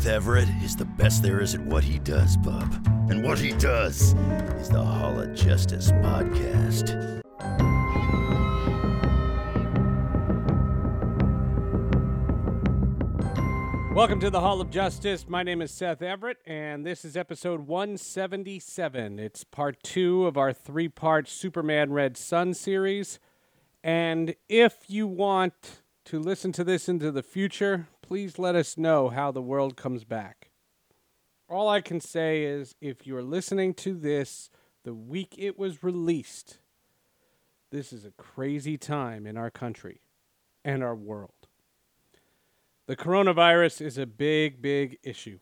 Seth Everett is the best there is at what he does, bub. And what he does is the Hall of Justice podcast. Welcome to the Hall of Justice. My name is Seth Everett, and this is episode 177. It's part two of our three part Superman Red Sun series. And if you want to listen to this into the future, please let us know how the world comes back. All I can say is if you're listening to this the week it was released, this is a crazy time in our country and our world. The coronavirus is a big, big issue.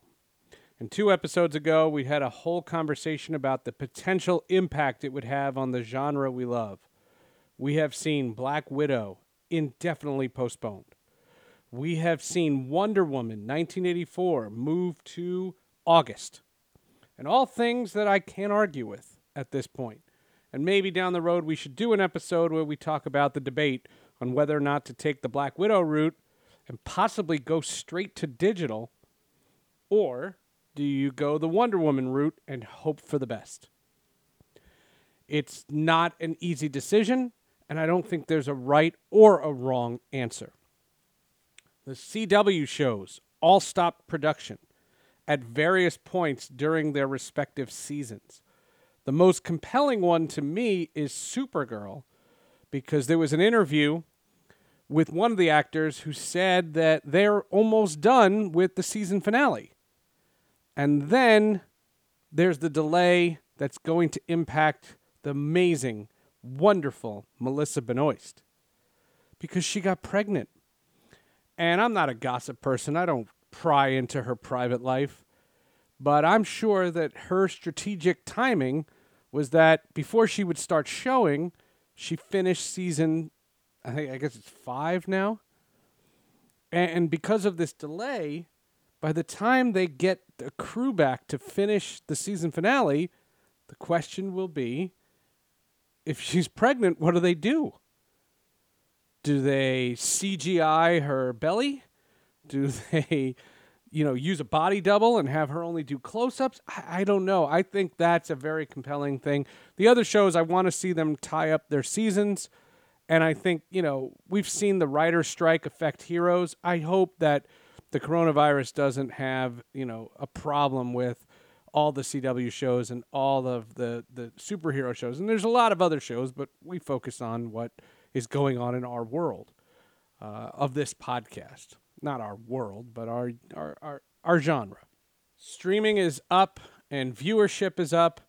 And two episodes ago, we had a whole conversation about the potential impact it would have on the genre we love. We have seen Black Widow indefinitely postponed. We have seen Wonder Woman 1984 move to August. And all things that I can't argue with at this point. And maybe down the road, we should do an episode where we talk about the debate on whether or not to take the Black Widow route and possibly go straight to digital, or do you go the Wonder Woman route and hope for the best? It's not an easy decision, and I don't think there's a right or a wrong answer. The CW shows all stopped production at various points during their respective seasons. The most compelling one to me is Supergirl, because there was an interview with one of the actors who said that they're almost done with the season finale. And then there's the delay that's going to impact the amazing, wonderful Melissa Benoist because she got pregnant. And I'm not a gossip person, I don't pry into her private life. But I'm sure that her strategic timing was that before she would start showing, she finished season I think I guess it's five now. And, because of this delay, by the time they get the crew back to finish the season finale, the question will be if she's pregnant, what do they do? Do they CGI her belly? Do they, you know, use a body double and have her only do close ups? I, I don't know. I think that's a very compelling thing. The other shows, I want to see them tie up their seasons. And I think, you know, we've seen the writer strike affect heroes. I hope that the coronavirus doesn't have, you know, a problem with all the CW shows and all of the, the superhero shows. And there's a lot of other shows, but we focus on what is going on in our world uh, of this podcast. Not our world, but our, our, our, our genre. Streaming is up and viewership is up.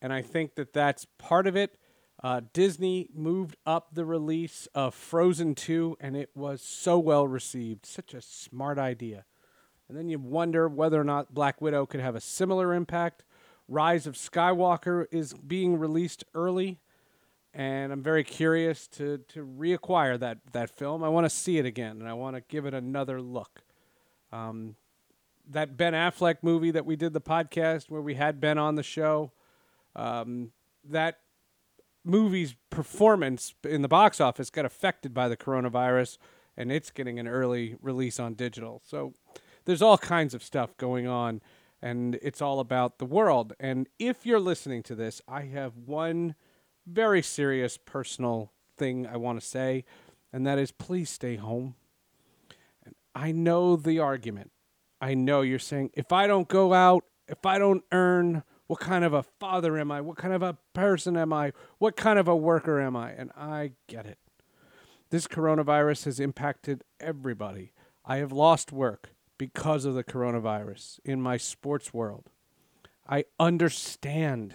And I think that that's part of it. Uh, Disney moved up the release of Frozen 2, and it was so well received. Such a smart idea. And then you wonder whether or not Black Widow could have a similar impact. Rise of Skywalker is being released early, and I'm very curious to, to reacquire that, that film. I want to see it again, and I want to give it another look. Um, that Ben Affleck movie that we did the podcast where we had Ben on the show, um, that movie's performance in the box office got affected by the coronavirus and it's getting an early release on digital. So there's all kinds of stuff going on and it's all about the world. And if you're listening to this, I have one very serious personal thing I want to say, and that is please stay home. And I know the argument. I know you're saying if I don't go out, if I don't earn what kind of a father am I? What kind of a person am I? What kind of a worker am I? And I get it. This coronavirus has impacted everybody. I have lost work because of the coronavirus in my sports world. I understand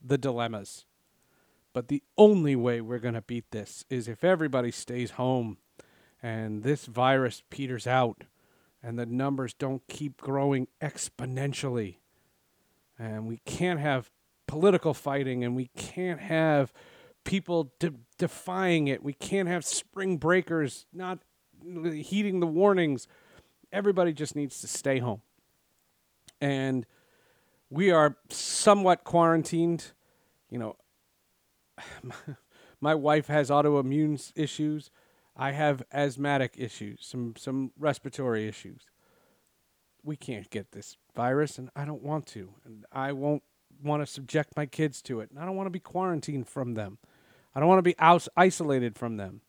the dilemmas. But the only way we're going to beat this is if everybody stays home and this virus peters out and the numbers don't keep growing exponentially. And we can't have political fighting and we can't have people de- defying it. We can't have spring breakers not heeding the warnings. Everybody just needs to stay home. And we are somewhat quarantined. You know, my wife has autoimmune issues. I have asthmatic issues, some some respiratory issues. We can't get this virus, and I don't want to, and I won't want to subject my kids to it. And I don't want to be quarantined from them. I don't want to be out- isolated from them.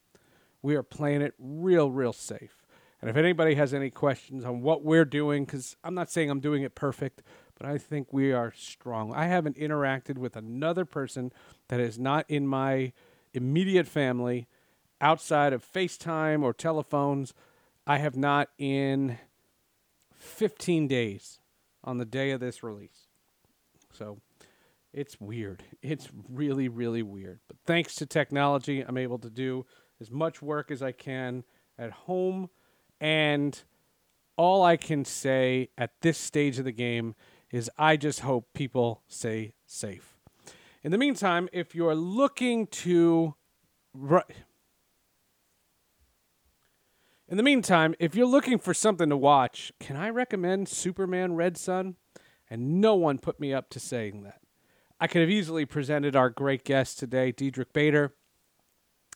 We are playing it real, real safe. And if anybody has any questions on what we're doing, because I'm not saying I'm doing it perfect, but I think we are strong. I haven't interacted with another person that is not in my immediate family outside of FaceTime or telephones. I have not in 15 days on the day of this release. So it's weird. It's really, really weird. But thanks to technology, I'm able to do as much work as I can at home. And all I can say at this stage of the game is I just hope people stay safe. In the meantime, if you're looking to. In the meantime, if you're looking for something to watch, can I recommend Superman Red Sun? And no one put me up to saying that. I could have easily presented our great guest today, Diedrich Bader.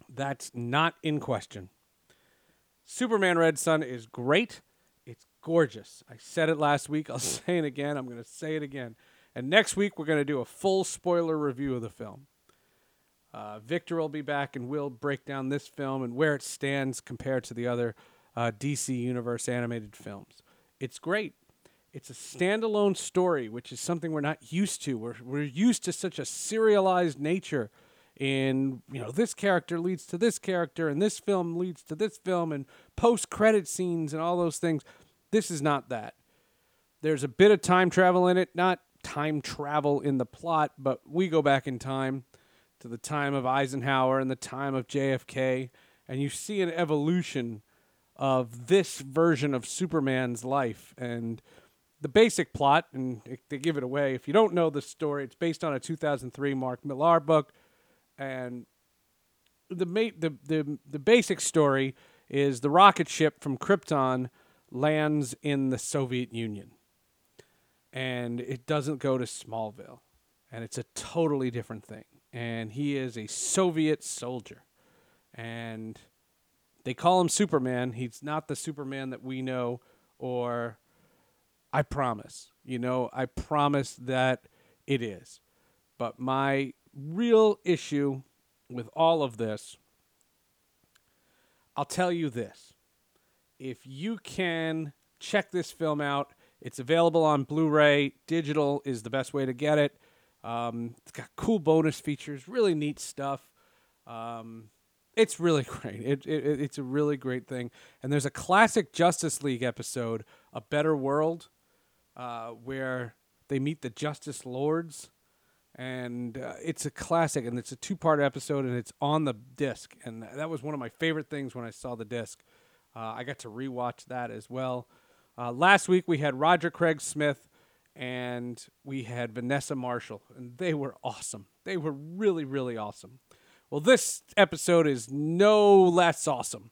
That's not in question. Superman Red Sun is great. Gorgeous. I said it last week. I'll say it again. I'm going to say it again. And next week, we're going to do a full spoiler review of the film. Uh, Victor will be back and we'll break down this film and where it stands compared to the other uh, DC Universe animated films. It's great. It's a standalone story, which is something we're not used to. We're, we're used to such a serialized nature. In you know, this character leads to this character, and this film leads to this film, and post credit scenes and all those things. This is not that. There's a bit of time travel in it, not time travel in the plot, but we go back in time to the time of Eisenhower and the time of JFK, and you see an evolution of this version of Superman's life and the basic plot. And they give it away. If you don't know the story, it's based on a 2003 Mark Millar book, and the the the the basic story is the rocket ship from Krypton lands in the Soviet Union, and it doesn't go to Smallville, and it's a totally different thing and he is a Soviet soldier. And they call him Superman. He's not the Superman that we know, or I promise. You know, I promise that it is. But my real issue with all of this, I'll tell you this. If you can check this film out, it's available on Blu ray. Digital is the best way to get it. Um, it's got cool bonus features, really neat stuff. Um, it's really great. It, it, it's a really great thing. And there's a classic Justice League episode, A Better World, uh, where they meet the Justice Lords. And uh, it's a classic, and it's a two part episode, and it's on the disc. And that was one of my favorite things when I saw the disc. Uh, I got to rewatch that as well. Uh, last week we had Roger Craig Smith and we had Vanessa Marshall, and they were awesome. They were really, really awesome. Well, this episode is no less awesome.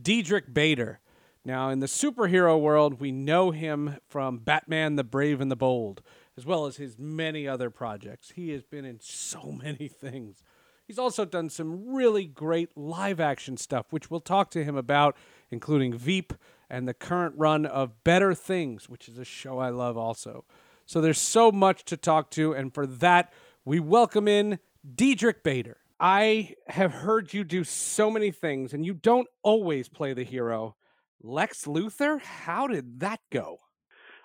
Diedrich Bader. Now, in the superhero world, we know him from Batman the Brave and the Bold, as well as his many other projects. He has been in so many things. He's also done some really great live action stuff, which we'll talk to him about, including Veep, and the current run of Better Things, which is a show I love also. So there's so much to talk to, and for that, we welcome in Diedrich Bader. I have heard you do so many things, and you don't always play the hero. Lex Luthor, how did that go?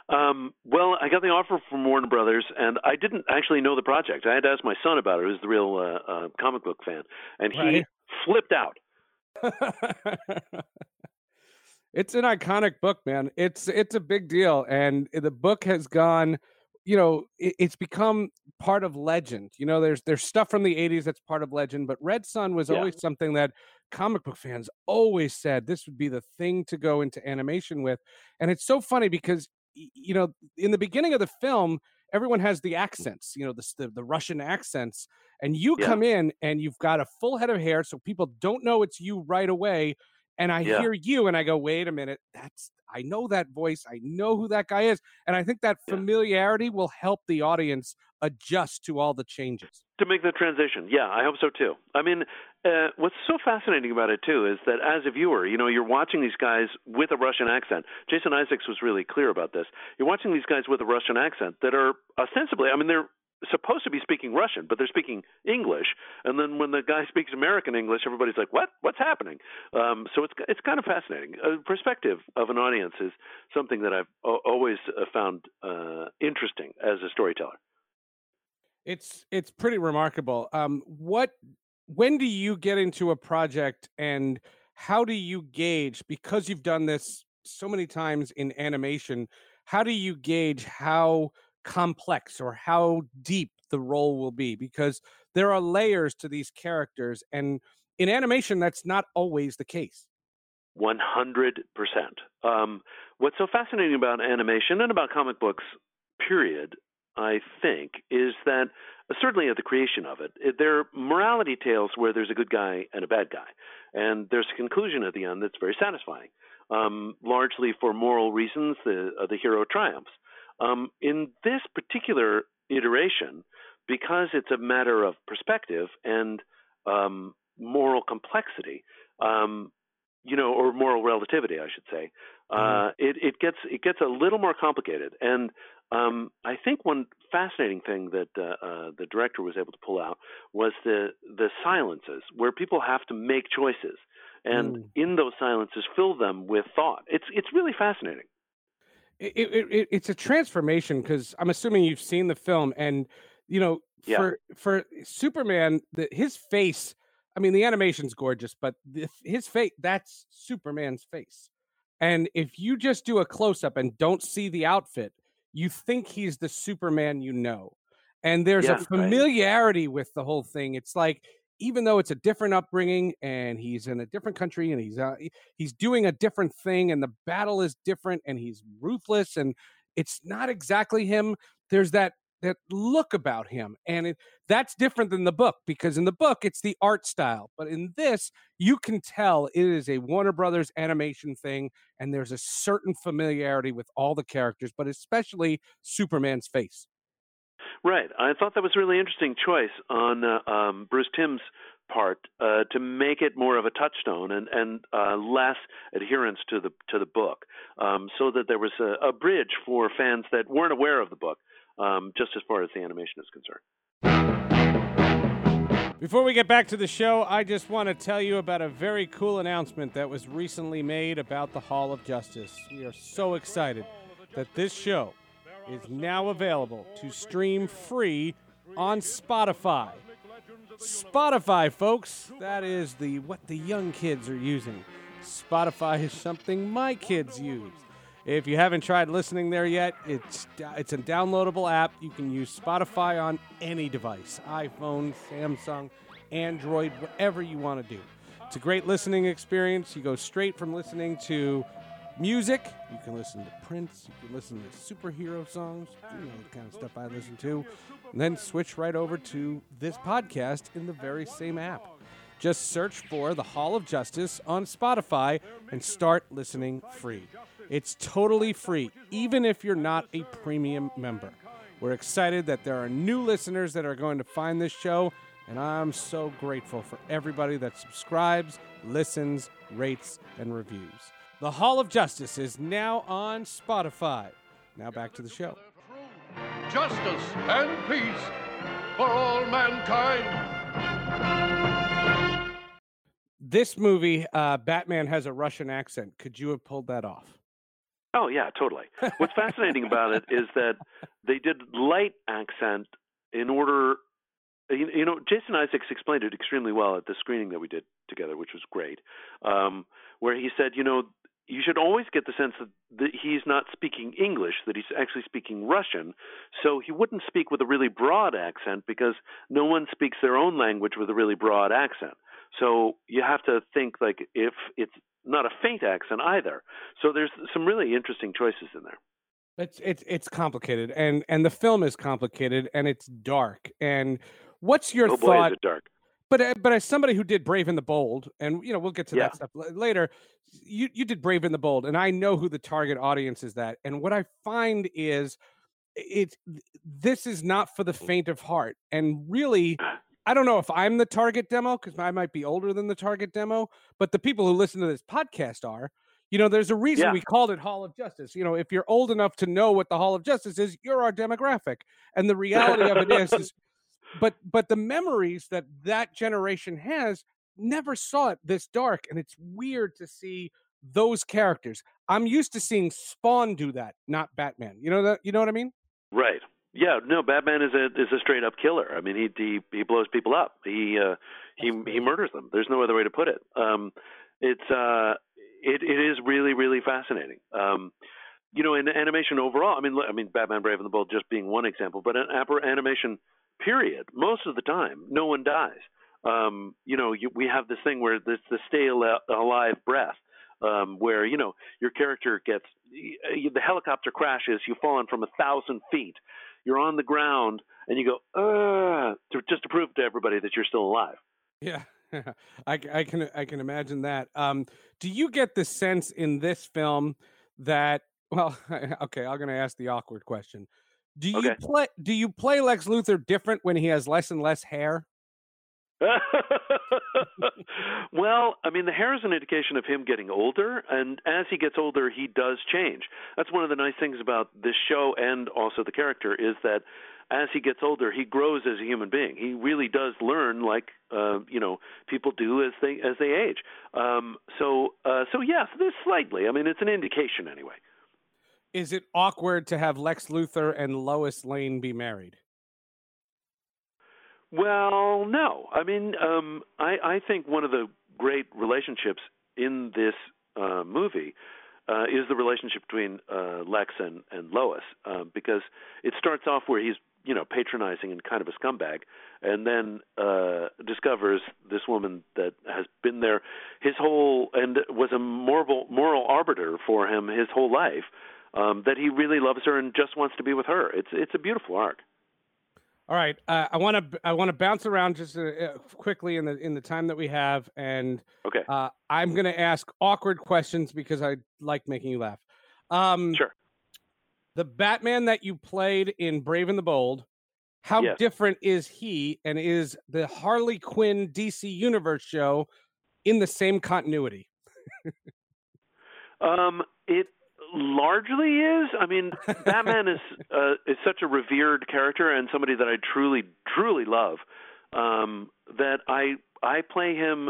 Um, well, I got the offer from Warner Brothers, and I didn't actually know the project. I had to ask my son about it, who's the real uh, uh, comic book fan, and he Right. flipped out. it's an iconic book, man. It's it's a big deal, and the book has gone you know it, it's become part of legend. You know, there's there's stuff from the '80s that's part of legend, but Red Sun was Yeah. always something that comic book fans always said this would be the thing to go into animation with, and it's so funny because you know in the beginning of the film everyone has the accents you know the the, the russian accents and you Yeah. come in and you've got a full head of hair so people don't know it's you right away and i Yeah. hear you and i go wait a minute that's i know that voice i know who that guy is and i think that Yeah. familiarity will help the audience adjust to all the changes to make the transition. Yeah, I hope so too. I mean, uh, what's so fascinating about it too is that as a viewer, you know, you're watching these guys with a Russian accent. Jason Isaacs was really clear about this. You're watching these guys with a Russian accent that are ostensibly, I mean, they're supposed to be speaking Russian, but they're speaking English. And then when the guy speaks American English, everybody's like, "What? What's happening?" Um, so it's it's kind of fascinating. A perspective of an audience is something that I've a- always uh, found uh, interesting as a storyteller. It's it's pretty remarkable. Um, what when do you get into a project and how do you gauge because you've done this so many times in animation? How do you gauge how complex or how deep the role will be? Because there are layers to these characters, and in animation, that's not always the case. One hundred percent. Um, what's so fascinating about animation and about comic books, period, I think, is that uh, certainly at the creation of it, it, there are morality tales where there's a good guy and a bad guy, and there's a conclusion at the end that's very satisfying. Um, largely for moral reasons, the uh, the hero triumphs. Um, in this particular iteration, because it's a matter of perspective and um, moral complexity, um, you know, or moral relativity, I should say, uh, it, it gets it gets a little more complicated. And um, I think one fascinating thing that uh, uh, the director was able to pull out was the the silences where people have to make choices, and Mm. in those silences, fill them with thought. It's it's really fascinating. It, it, it it's a transformation because I'm assuming you've seen the film, and you know, Yeah. for for Superman, the, his face. I mean, the animation's gorgeous, but the, his face that's Superman's face. And if you just do a close up and don't see the outfit, you think he's the Superman you know. And there's Yeah, a right. familiarity with the whole thing. It's like even though it's a different upbringing and he's in a different country and he's uh, he's doing a different thing and the battle is different and he's ruthless and it's not exactly him there's that that look about him and it, that's different than the book because in the book it's the art style but in this you can tell it is a warner brothers animation thing and there's a certain familiarity with all the characters but especially superman's face Right. I thought that was a really interesting choice on uh, um, Bruce Timm's part uh, to make it more of a touchstone and and uh, less adherence to the to the book, um, so that there was a, a bridge for fans that weren't aware of the book, um, just as far as the animation is concerned. Before we get back to the show, I just want to tell you about a very cool announcement that was recently made about the Hall of Justice. We are so excited that this show is now available to stream free on Spotify. Spotify, folks, that is the what the young kids are using. Spotify is something my kids use. If you haven't tried listening there yet, it's it's a downloadable app. You can use Spotify on any device, iPhone, Samsung, Android, whatever you want to do. It's a great listening experience. You go straight from listening to music. You can listen to Prince. You can listen to superhero songs. You know the kind of stuff I listen to. And then switch right over to this podcast in the very same app. Just search for the Hall of Justice on Spotify and start listening free. It's totally free, even if you're not a premium member. We're excited that there are new listeners that are going to find this show, and I'm so grateful for everybody that subscribes, listens, rates, and reviews. The Hall of Justice is now on Spotify. Now back to the show. Justice and peace for all mankind. This movie, uh, Batman has a Russian accent. Could you have pulled that off? Oh yeah, totally. What's fascinating about it is that they did light accent in order. You, you know, Jason Isaacs explained it extremely well at the screening that we did together, which was great. Um, where he said, you know, you should always get the sense that, that he's not speaking English, that he's actually speaking Russian. So he wouldn't speak with a really broad accent because no one speaks their own language with a really broad accent. So you have to think like if it's not a faint accent either. So there's some really interesting choices in there. It's it's it's complicated, and and the film is complicated, and it's dark. And what's your oh boy, thought? is it dark. But uh, but as somebody who did Brave and the Bold, and you know we'll get to Yeah. that stuff later. You you did Brave and the Bold, and I know who the target audience is. That, and what I find is, it this is not for the faint of heart. And really, I don't know if I'm the target demo because I might be older than the target demo, but the people who listen to this podcast are. You know, there's a reason Yeah. we called it Hall of Justice. You know, if you're old enough to know what the Hall of Justice is, you're our demographic. And the reality of it is, is but but the memories that that generation has never saw it this dark and it's weird to see those characters i'm used to seeing spawn do that not batman you know that you know what i mean Right. Yeah. No. Batman is a is a straight up killer. I mean, he he he blows people up. He uh, he he murders them. There's no other way to put it. Um, it's uh, it it is really really fascinating. Um, you know, in animation overall, I mean, I mean, Batman Brave and the Bold just being one example, but in apper- animation period, most of the time, no one dies. Um, you know, you, we have this thing where this the stay al- alive breath, um, where you know your character gets y- the helicopter crashes, you've fallen from a thousand feet, you're on the ground, and you go, to, just to prove to everybody that you're still alive. yeah. I, I can i can imagine that. Um do you get the sense in this film that well okay i'm going to ask the awkward question do you Okay. play do you play lex luthor different when he has less and less hair well, I mean, the hair is an indication of him getting older, and as he gets older, he does change. That's one of the nice things about this show and also the character is that as he gets older, he grows as a human being. He really does learn, like uh, you know, people do as they as they age. Um, so, uh, so yes, this slightly. I mean, it's an indication anyway. Is it awkward to have lex luthor and lois lane be married Well, no. I mean, um, I, I think one of the great relationships in this uh, movie uh, is the relationship between uh, Lex and, and Lois, uh, because it starts off where he's you know patronizing and kind of a scumbag, and then uh, discovers this woman that has been there his whole and was a moral moral arbiter for him his whole life. Um, that he really loves her and just wants to be with her. It's it's a beautiful arc. All right, uh, I want to I want to bounce around just uh, quickly in the in the time that we have, and Okay. uh, I'm going to ask awkward questions because I like making you laugh. Um, Sure. The Batman that you played in Brave and the Bold, how Yes. different is he, and is the Harley Quinn DC Universe show in the same continuity? Um, it largely is. I mean, Batman is uh, is such a revered character and somebody that I truly, truly love. Um, that I I play him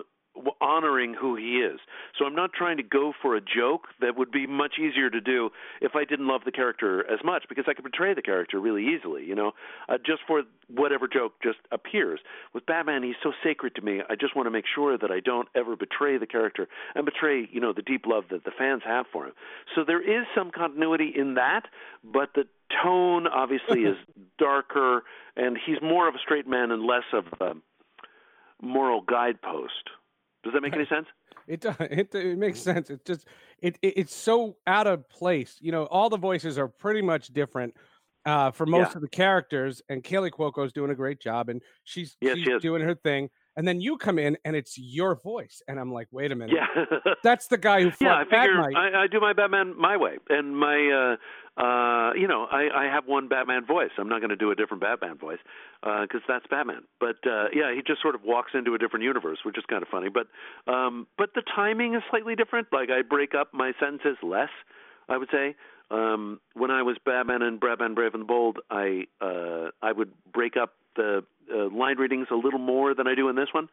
honoring who he is. So I'm not trying to go for a joke that would be much easier to do if I didn't love the character as much because I could betray the character really easily, you know, uh, just for whatever joke just appears. With Batman, he's so sacred to me. I just want to make sure that I don't ever betray the character and betray, you know, the deep love that the fans have for him. So there is some continuity in that, but the tone obviously is darker and he's more of a straight man and less of a moral guidepost. Does that make any sense? It does. It, it makes sense. It's just it, it it's so out of place. You know, all the voices are pretty much different uh, for most Yeah. of the characters, and Kaley Cuoco's doing a great job, and she's Yes, she's she doing her thing. And then you come in, and it's your voice, and I'm like, wait a minute, Yeah. that's the guy who fought yeah, I figure Bat-Mite. I, I do my Batman my way, and my, uh, uh, you know, I, I have one Batman voice. I'm not going to do a different Batman voice because that's Batman. But uh, yeah, he just sort of walks into a different universe, which is kind of funny. But um, but the timing is slightly different. Like I break up my sentences less, I would say. Um, when I was Batman and Batman Brave and the Bold, I uh, I would break up the uh, line readings a little more than I do in this one.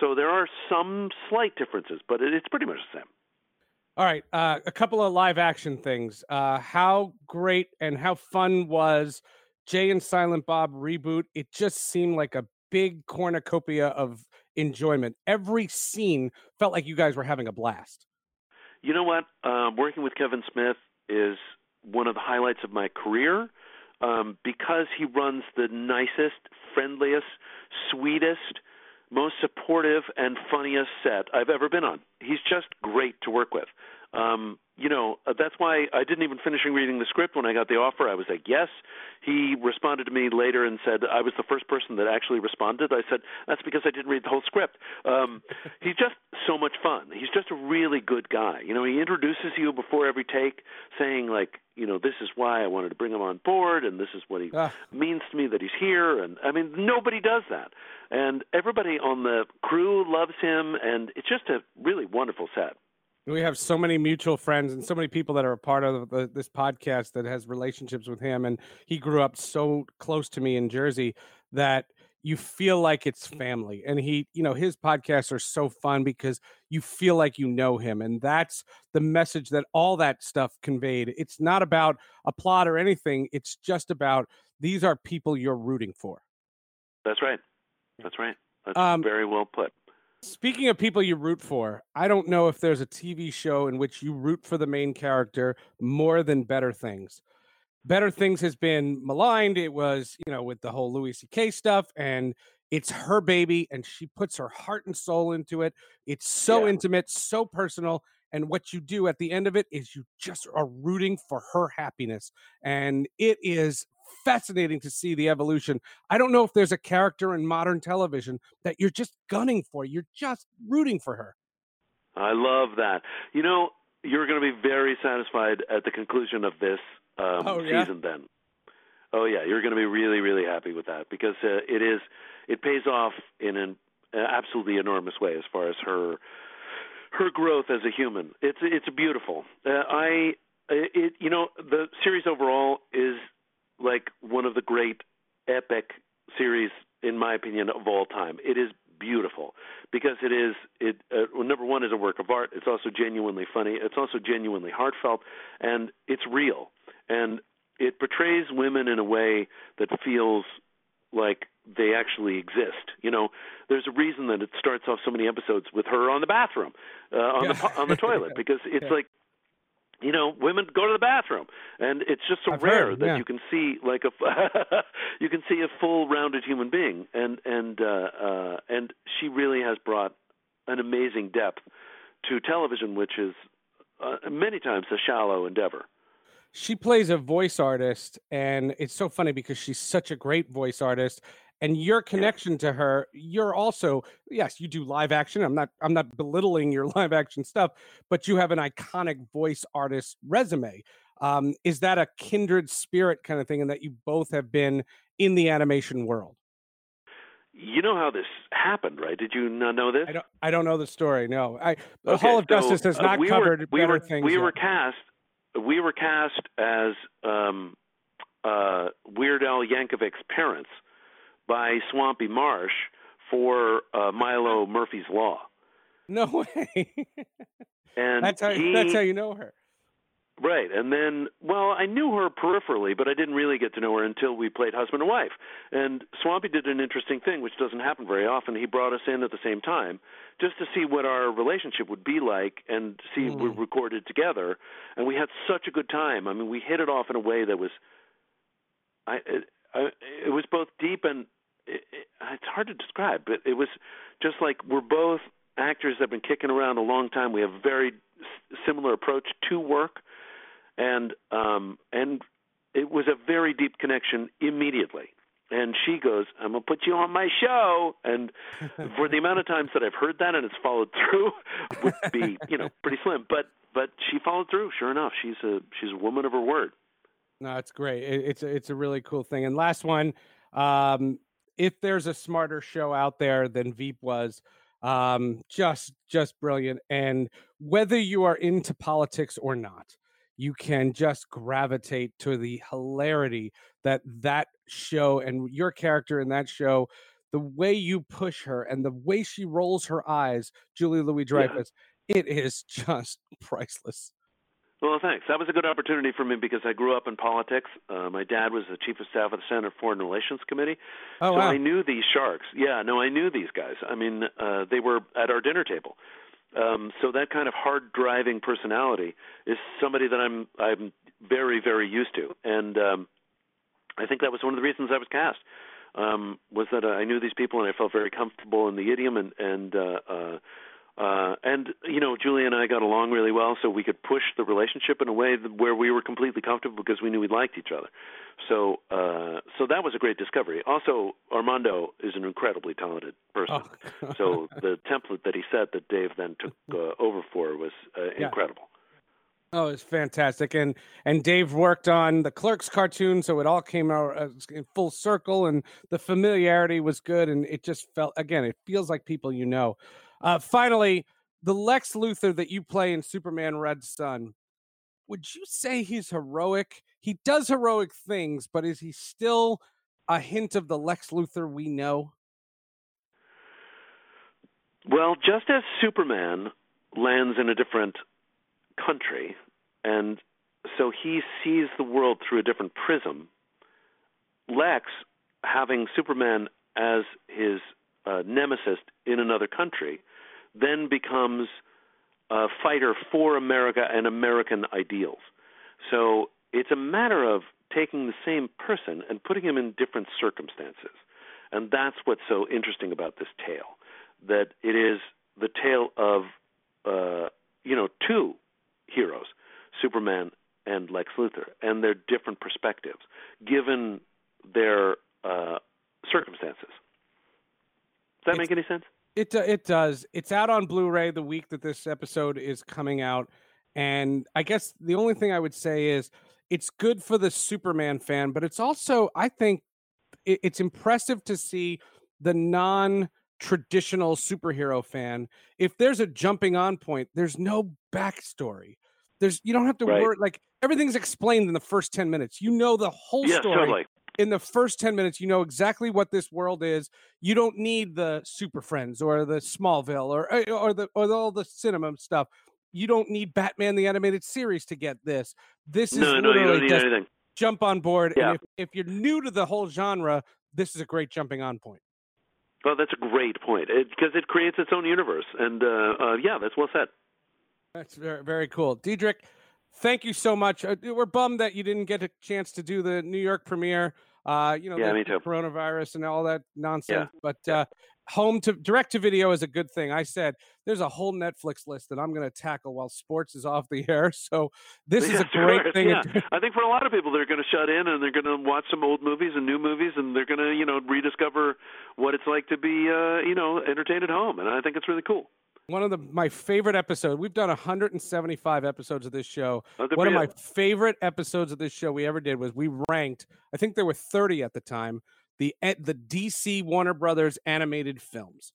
So there are some slight differences, but it, it's pretty much the same. All right, uh, a couple of live action things. Uh, how great and how fun was Jay and Silent Bob reboot? It just seemed like a big cornucopia of enjoyment. Every scene felt like you guys were having a blast. you know what? Um, working with Kevin Smith is one of the highlights of my career um, because he runs the nicest, friendliest, sweetest, most supportive, and funniest set I've ever been on. He's just great to work with. Um, you know, uh, that's why I didn't even finish reading the script when I got the offer. I was like, yes. He responded to me later and said I was the first person that actually responded. I said that's because I didn't read the whole script. Um, he's just so much fun. He's just a really good guy. You know, he introduces you before every take, saying like, you know, this is why I wanted to bring him on board, and this is what he Ah. means to me that he's here. And I mean, nobody does that, and everybody on the crew loves him, and it's just a really wonderful set. We have so many mutual friends and so many people that are a part of the, this podcast that has relationships with him. And he grew up so close to me in Jersey that you feel like it's family. And he, you know, his podcasts are so fun because you feel like you know him. And that's the message that all that stuff conveyed. It's not about a plot or anything, it's just about these are people you're rooting for. That's right. That's right. That's Um, very well put. Speaking of people you root for, I don't know if there's a TV show in which you root for the main character more than Better Things. Better Things has been maligned. It was, you know, with the whole Louis C.K. stuff, and it's her baby, and she puts her heart and soul into it. It's so Yeah. intimate, so personal. And what you do at the end of it is you just are rooting for her happiness. And it is fascinating to see the evolution. I don't know if there's a character in modern television that you're just gunning for. You're just rooting for her. I love that. You know, you're going to be very satisfied at the conclusion of this um, Oh, yeah? season. Then, oh yeah, you're going to be really, really happy with that because uh, it is it pays off in an absolutely enormous way as far as her her growth as a human. It's it's beautiful. Uh, I it you know the series overall is like one of the great epic series in my opinion of all time. It is beautiful because it is it uh, well, number one is a work of art. It's also genuinely funny. It's also genuinely heartfelt, and it's real. And it portrays women in a way that feels like they actually exist. You know, there's a reason that it starts off so many episodes with her on the bathroom, uh, on Yeah. the on the toilet, because it's Yeah. like. You know, women go to the bathroom, and it's just so I've rare heard, that yeah. you can see like a you can see a full rounded human being, and and uh, uh, and she really has brought an amazing depth to television, which is uh, many times a shallow endeavor. She plays a voice artist, and it's so funny because she's such a great voice artist. And your connection to her, you're also yes, you do live action. I'm not I'm not belittling your live action stuff, but you have an iconic voice artist resume. Um, is that a kindred spirit kind of thing, and that you both have been in the animation world? You know how this happened, right? Did you not know this? I don't I don't know the story. No, I the Okay, Hall of so, Justice has uh, not we covered were, we better were, things. We yet. were cast. We were cast as um, uh, Weird Al Yankovic's parents by Swampy Marsh for uh, Milo Murphy's Law, no way. and that's how he, that's how you know her. Right, and then, well, I knew her peripherally, but I didn't really get to know her until we played husband and wife. And Swampy did an interesting thing, which doesn't happen very often. He brought us in at the same time, just to see what our relationship would be like, and see if we Mm. recorded together. And we had such a good time. I mean, we hit it off in a way that was, I, it, I, it was both deep and it, it, it's hard to describe, but it was just like we're both actors that have been kicking around a long time. We have a very s- similar approach to work and um and it was a very deep connection immediately and she goes i'm going to put you on my show and for the amount of times that i've heard that and it's followed through would be you know pretty slim but but she followed through sure enough she's a she's a woman of her word No, it's great. It, it's a, it's a really cool thing. And last one, um, if there's a smarter show out there than Veep was, um, just just brilliant. And whether you are into politics or not, you can just gravitate to the hilarity that that show and your character in that show, the way you push her and the way she rolls her eyes, Julie Louis Dreyfus, it is just priceless. Well, thanks. That was a good opportunity for me because I grew up in politics. Uh, my dad was the chief of staff of the Senate Foreign Relations Committee, Oh so wow! I knew these sharks. Yeah, no, I knew these guys. I mean, uh, they were at our dinner table, Um, so that kind of hard driving personality is somebody that I'm I'm very very used to, and um, I think that was one of the reasons I was cast. Um, was that uh, I knew these people and I felt very comfortable in the idiom and and uh, uh, uh, and you know, Julie and I got along really well, so we could push the relationship in a way that, where we were completely comfortable because we knew we liked each other. So, uh, so that was a great discovery. Also, Armando is an incredibly talented person. Oh. so the template that he set that Dave then took uh, over for was uh, yeah. incredible. Oh, it's fantastic, and and Dave worked on the Clerks cartoon, so it all came out uh, in full circle, and the familiarity was good, and it just felt again, it feels like people you know. Uh, finally, the Lex Luthor that you play in Superman Red Sun, would you say he's heroic? He does heroic things, but is he still a hint of the Lex Luthor we know? Well, just as Superman lands in a different country, and so he sees the world through a different prism, Lex, having Superman as his uh, nemesis in another country, then becomes a fighter for America and American ideals. So it's a matter of taking the same person and putting him in different circumstances. And that's what's so interesting about this tale that it is the tale of, uh, you know, two heroes, Superman and Lex Luthor, and their different perspectives given their uh, circumstances. Does that it's, make any sense? It uh, it does. It's out on Blu-ray the week that this episode is coming out, and I guess the only thing I would say is it's good for the Superman fan, but it's also I think it, it's impressive to see the non traditional superhero fan if there's a jumping on point there's no backstory there's you don't have to right. worry like everything's explained in the first 10 minutes you know the whole story totally in the first 10 minutes, you know exactly what this world is. You don't need the Super Friends or the Smallville or eh, or the or all the cinema stuff. You don't need Batman the animated series to get this. This is no, no, just anything. jump on board. Yeah. And if, if you're new to the whole genre, this is a great jumping on point. Well, that's a great point because it, it, creates its own universe, and uh, uh, yeah, that's well said. That's very very cool, Diedrich. Thank you so much. Uh, we're bummed that you didn't get a chance to do the New York premiere. Uh, you know, yeah, the, the coronavirus and all that nonsense. Yeah. But uh, home to direct to video is a good thing. I said there's a whole Netflix list that I'm going to tackle while sports is off the air. So this yeah, is a great thing. Yeah. I think for a lot of people, they're going to shut in and they're going to watch some old movies and new movies, and they're going to you know rediscover what it's like to be uh, you know entertained at home. And I think it's really cool one of the my favorite episodes. We've done 175 episodes of this show. Oh, one of my favorite episodes of this show we ever did was we ranked. I think there were 30 at the time. The eh, the DC Warner Brothers animated films,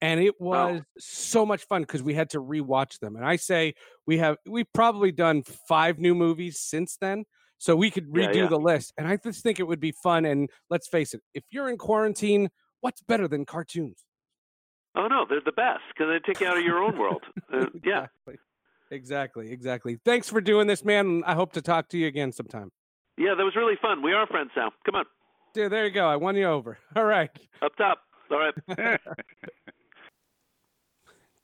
and it was so much fun because we had to rewatch them. And I say we have we've probably done five new movies since then. So we could redo yeah, yeah. the list. And I just think it would be fun. And let's face it, if you're in quarantine, what's better than cartoons? Oh no, they're the best because they take you out of your own world. Uh, yeah. Exactly. exactly, exactly. Thanks for doing this, man. I hope to talk to you again sometime. Yeah, that was really fun. We are friends now. Come on. Yeah, there you go. I won you over. All right. Up top. All right.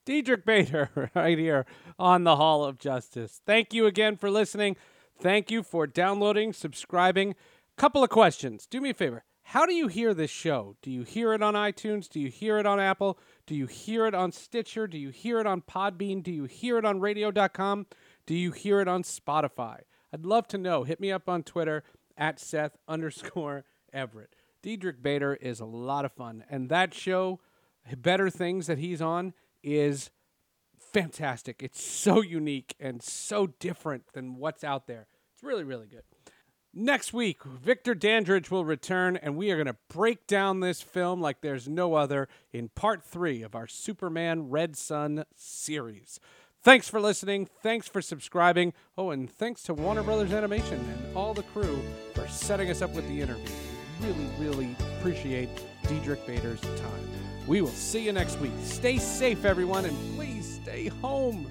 Diedrich Bader, right here on the Hall of Justice. Thank you again for listening. Thank you for downloading, subscribing. Couple of questions. Do me a favor. How do you hear this show? Do you hear it on iTunes? Do you hear it on Apple? Do you hear it on Stitcher? Do you hear it on Podbean? Do you hear it on radio.com? Do you hear it on Spotify? I'd love to know. Hit me up on Twitter at Seth underscore Everett. Diedrich Bader is a lot of fun. And that show, Better Things that he's on, is fantastic. It's so unique and so different than what's out there. It's really, really good. Next week, Victor Dandridge will return, and we are going to break down this film like there's no other in part three of our Superman Red Sun series. Thanks for listening. Thanks for subscribing. Oh, and thanks to Warner Brothers Animation and all the crew for setting us up with the interview. Really, really appreciate Diedrich Bader's time. We will see you next week. Stay safe, everyone, and please stay home.